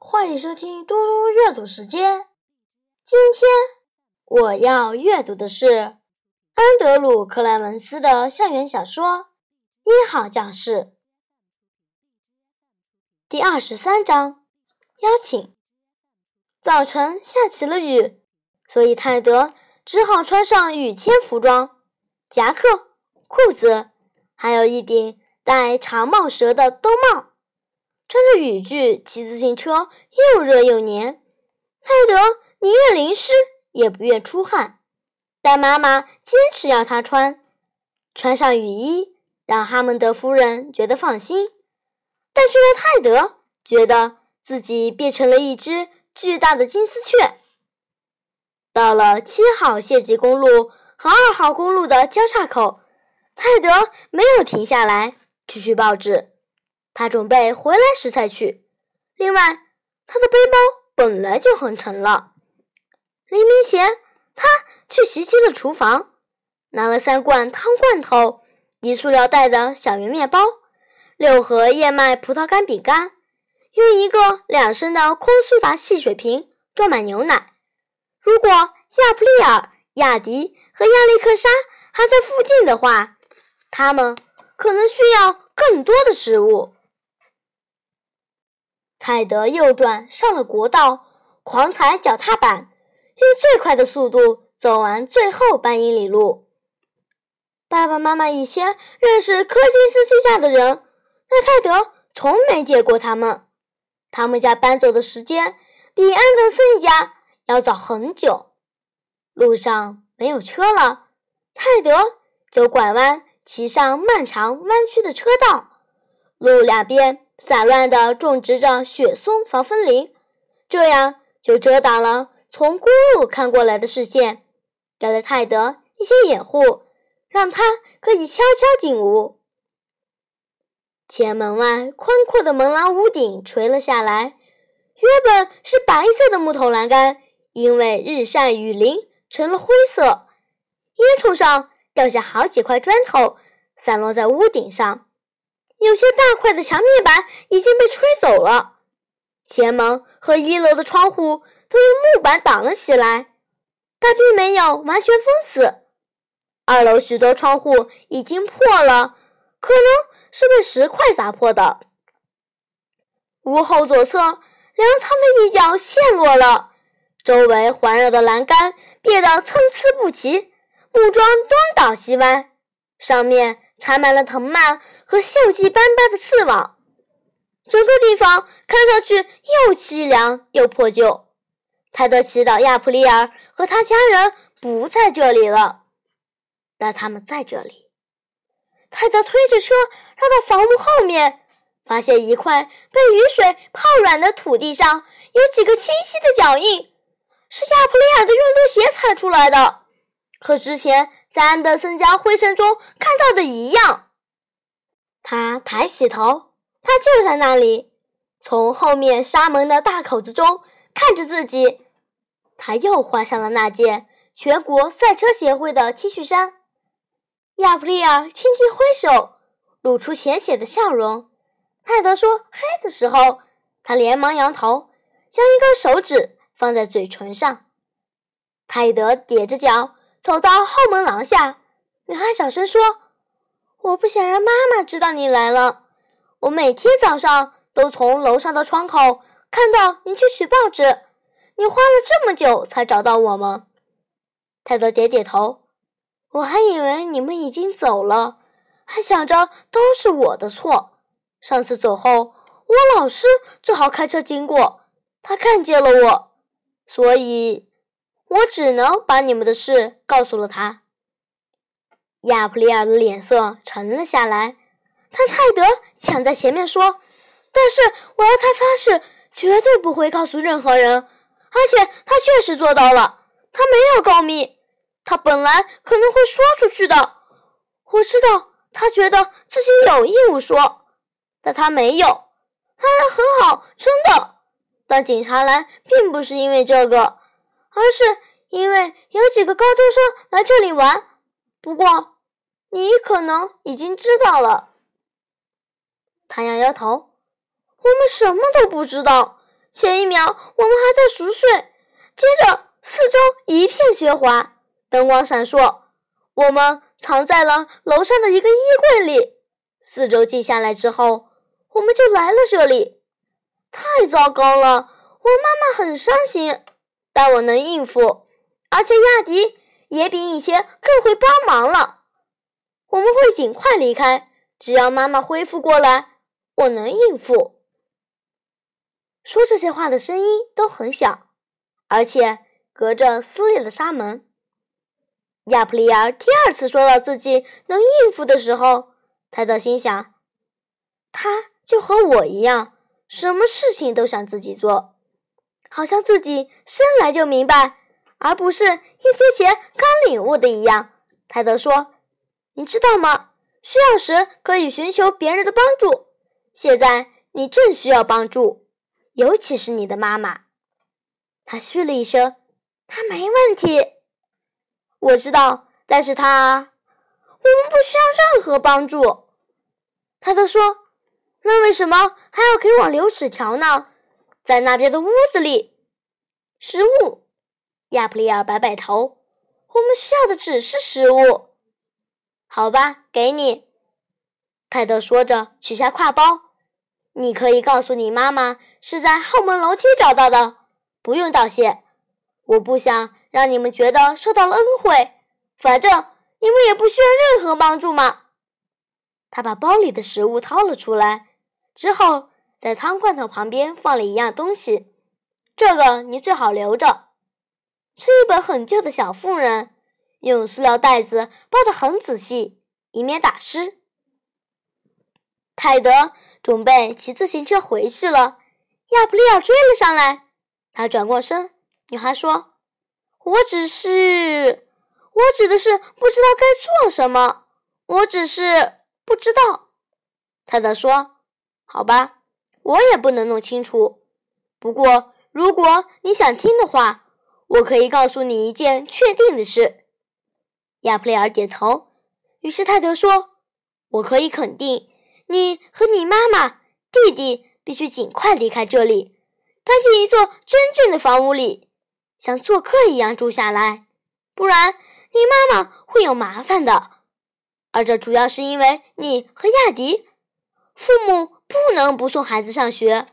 欢迎收听嘟嘟阅读时间。今天我要阅读的是安德鲁·克莱文斯的校园小说《一号教室》第二十三章。邀请。早晨下起了雨，所以泰德只好穿上雨天服装，夹克、裤子，还有一顶戴长帽舌的兜帽。穿着雨具骑自行车，又热又黏。泰德宁愿淋湿，也不愿出汗，但妈妈坚持要他穿。穿上雨衣，让哈蒙德夫人觉得放心，但却让泰德觉得自己变成了一只巨大的金丝雀。到了七号县级公路和二号公路的交叉口，泰德没有停下来继续报纸。他准备回来时才去。另外，他的背包本来就很沉了。黎明前，他去袭击了厨房，拿了三罐汤罐头、一塑料袋的小圆面包、六盒燕麦葡萄干饼干，用一个两升的空苏打汽水瓶装满牛奶。如果亚普利尔、亚迪和亚历克莎还在附近的话，他们可能需要更多的食物。泰德右转上了国道，狂踩脚踏板，用最快的速度走完最后半英里路。爸爸妈妈以前认识科辛斯基家的人，但泰德从没见过他们。他们家搬走的时间比安德森一家要早很久。路上没有车了，泰德就拐弯骑上漫长弯曲的车道，路两边。散乱地种植着雪松防风林，这样就遮挡了从公路看过来的视线，给了泰德一些掩护，让他可以悄悄进屋。前门外宽阔的门廊屋顶垂了下来，原本是白色的木头栏杆，因为日晒雨淋成了灰色。烟囱上掉下好几块砖头，散落在屋顶上。有些大块的墙面板已经被吹走了，前门和一楼的窗户都用木板挡了起来，但并没有完全封死。二楼许多窗户已经破了，可能是被石块砸破的。屋后左侧粮仓的一角陷落了，周围环绕的栏杆变得参差不齐，木桩东倒西歪，上面。缠满了藤蔓和锈迹斑斑的刺网，整个地方看上去又凄凉又破旧。泰德祈祷亚普利尔和他家人不在这里了，但他们在这里。泰德推着车绕到房屋后面，发现一块被雨水泡软的土地上有几个清晰的脚印，是亚普利尔的运动鞋踩出来的。和之前在安德森家灰尘中看到的一样，他抬起头，他就在那里，从后面纱门的大口子中看着自己。他又换上了那件全国赛车协会的 T 恤衫。亚普利尔轻轻挥手，露出浅浅的笑容。泰德说“嘿”的时候，他连忙摇头，将一根手指放在嘴唇上。泰德踮着脚。走到后门廊下，女孩小声说：“我不想让妈妈知道你来了。我每天早上都从楼上的窗口看到你去取报纸。你花了这么久才找到我吗？”泰德点点头。我还以为你们已经走了，还想着都是我的错。上次走后，我老师正好开车经过，他看见了我，所以。我只能把你们的事告诉了他。亚普利尔的脸色沉了下来，但泰德抢在前面说：“但是我要他发誓，绝对不会告诉任何人。而且他确实做到了，他没有告密。他本来可能会说出去的。我知道他觉得自己有义务说，但他没有。他人很好，真的。但警察来并不是因为这个。”而是因为有几个高中生来这里玩，不过你可能已经知道了。他摇摇头：“我们什么都不知道。前一秒我们还在熟睡，接着四周一片喧哗，灯光闪烁。我们藏在了楼上的一个衣柜里。四周静下来之后，我们就来了这里。太糟糕了，我妈妈很伤心，但我能应付，而且亚迪也比以前更会帮忙了。我们会尽快离开，只要妈妈恢复过来，我能应付。说这些话的声音都很小，而且隔着撕裂的纱门。亚普利尔第二次说到自己能应付的时候，泰德心想：他就和我一样，什么事情都想自己做，好像自己生来就明白，而不是一天前刚领悟的一样。泰德说：“你知道吗？需要时可以寻求别人的帮助。现在你正需要帮助，尤其是你的妈妈。”他嘘了一声：“他没问题。”我知道，但是他，我们不需要任何帮助。泰德说：“那为什么还要给我留纸条呢？”在那边的屋子里，食物。亚普利尔摆摆头：“我们需要的只是食物。”好吧，给你。泰德说着，取下挎包：“你可以告诉你妈妈是在后门楼梯找到的，不用道谢。我不想。”让你们觉得受到了恩惠，反正你们也不需要任何帮助嘛。他把包里的食物掏了出来，之后在汤罐头旁边放了一样东西，这个你最好留着，是一本很旧的小妇人，用塑料袋子包得很仔细，以免打湿。泰德准备骑自行车回去了，亚普利尔追了上来，他转过身，女孩说。我只是，我指的是不知道该做什么。我只是不知道。泰德说：“好吧，我也不能弄清楚。不过，如果你想听的话，我可以告诉你一件确定的事。”亚普雷尔点头。于是泰德说：“我可以肯定，你和你妈妈、弟弟必须尽快离开这里，搬进一座真正的房屋里。”像做客一样住下来，不然你妈妈会有麻烦的。而这主要是因为你和亚迪，父母不能不送孩子上学，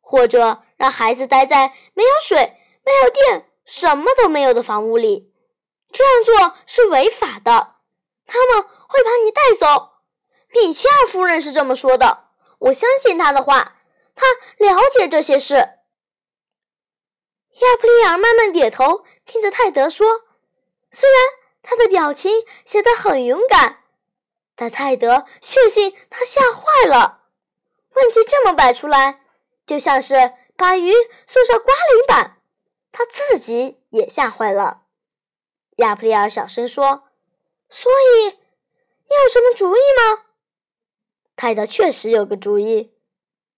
或者让孩子待在没有水、没有电、什么都没有的房屋里。这样做是违法的，他们会把你带走。米切尔夫人是这么说的，我相信她的话，她了解这些事。亚普利尔慢慢点头，听着泰德说。虽然他的表情显得很勇敢，但泰德确信他吓坏了。问题这么摆出来，就像是把鱼送上刮鳞板，他自己也吓坏了。亚普利尔小声说：“所以，你有什么主意吗？”泰德确实有个主意，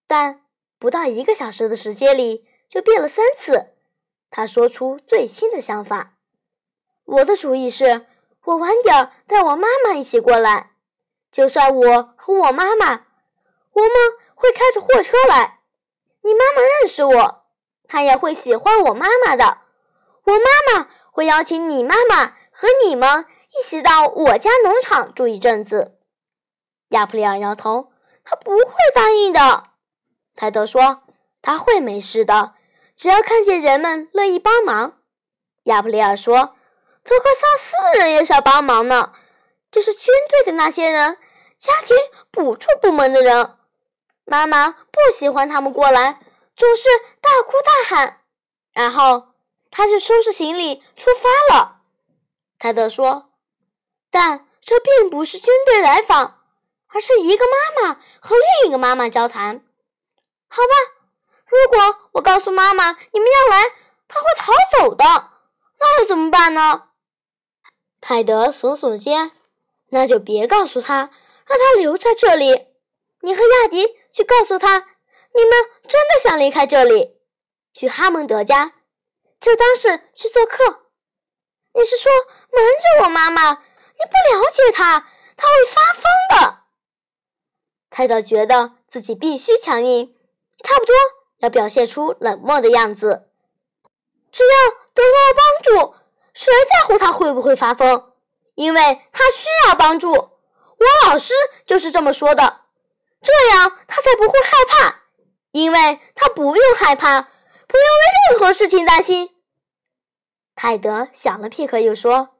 但不到一个小时的时间里就变了三次。他说出最新的想法。我的主意是，我晚点带我妈妈一起过来。就算我和我妈妈，我们会开着货车来。你妈妈认识我，她也会喜欢我妈妈的。我妈妈会邀请你妈妈和你们一起到我家农场住一阵子。亚普利尔摇头，他不会答应的。泰德说：“他会没事的。”只要看见人们乐意帮忙，亚普利尔说：“德克萨斯人也想帮忙呢，就是军队的那些人，家庭补助部门的人。妈妈不喜欢他们过来，总是大哭大喊。然后他就收拾行李出发了。”泰德说：“但这并不是军队来访，而是一个妈妈和另一个妈妈交谈。好吧。”如果我告诉妈妈你们要来，她会逃走的，那又怎么办呢？泰德耸耸肩，那就别告诉他，让他留在这里。你和亚迪去告诉他，你们真的想离开这里，去哈蒙德家，就当是去做客。你是说瞒着我妈妈？你不了解她，她会发疯的。泰德觉得自己必须强硬，差不多。要表现出冷漠的样子。只要得到了帮助，谁在乎他会不会发疯？因为他需要帮助。我老师就是这么说的，这样他才不会害怕，因为他不用害怕，不用为任何事情担心。泰德想了片刻，又说：“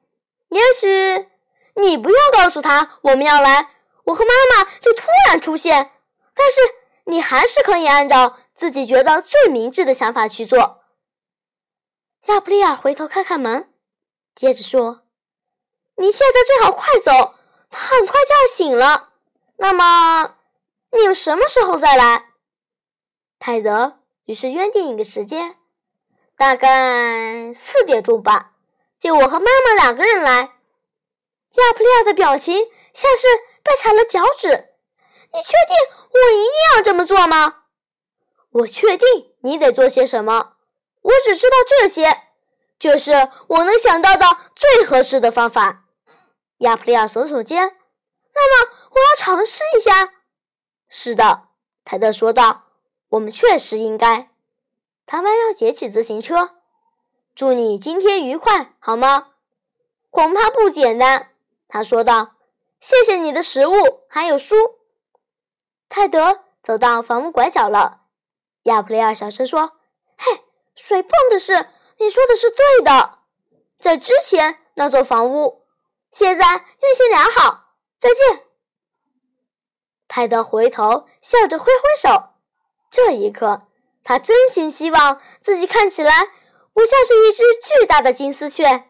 也许你不用告诉他我们要来，我和妈妈就突然出现。但是你还是可以按照自己觉得最明智的想法去做。”亚布利尔回头看看门，接着说：“你现在最好快走，他很快就要醒了。那么，你们什么时候再来？”泰德于是约定一个时间。大概四点钟吧，就我和妈妈两个人来。亚普利亚的表情像是被踩了脚趾。你确定我一定要这么做吗？我确定你得做些什么。我只知道这些，这是我能想到的最合适的方法。亚普利亚耸耸肩。那么我要尝试一下。是的，泰德说道。我们确实应该。他弯腰捡起自行车，祝你今天愉快，好吗？恐怕不简单，他说道。谢谢你的食物，还有书。泰德走到房屋拐角了。亚普雷尔小声说：“嘿，水泵的事，你说的是对的。在之前那座房屋，现在运行良好。再见。”泰德回头笑着挥挥手。这一刻。他真心希望自己看起来不像是一只巨大的金丝雀。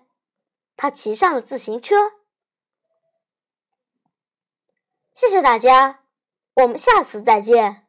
他骑上了自行车。谢谢大家，我们下次再见。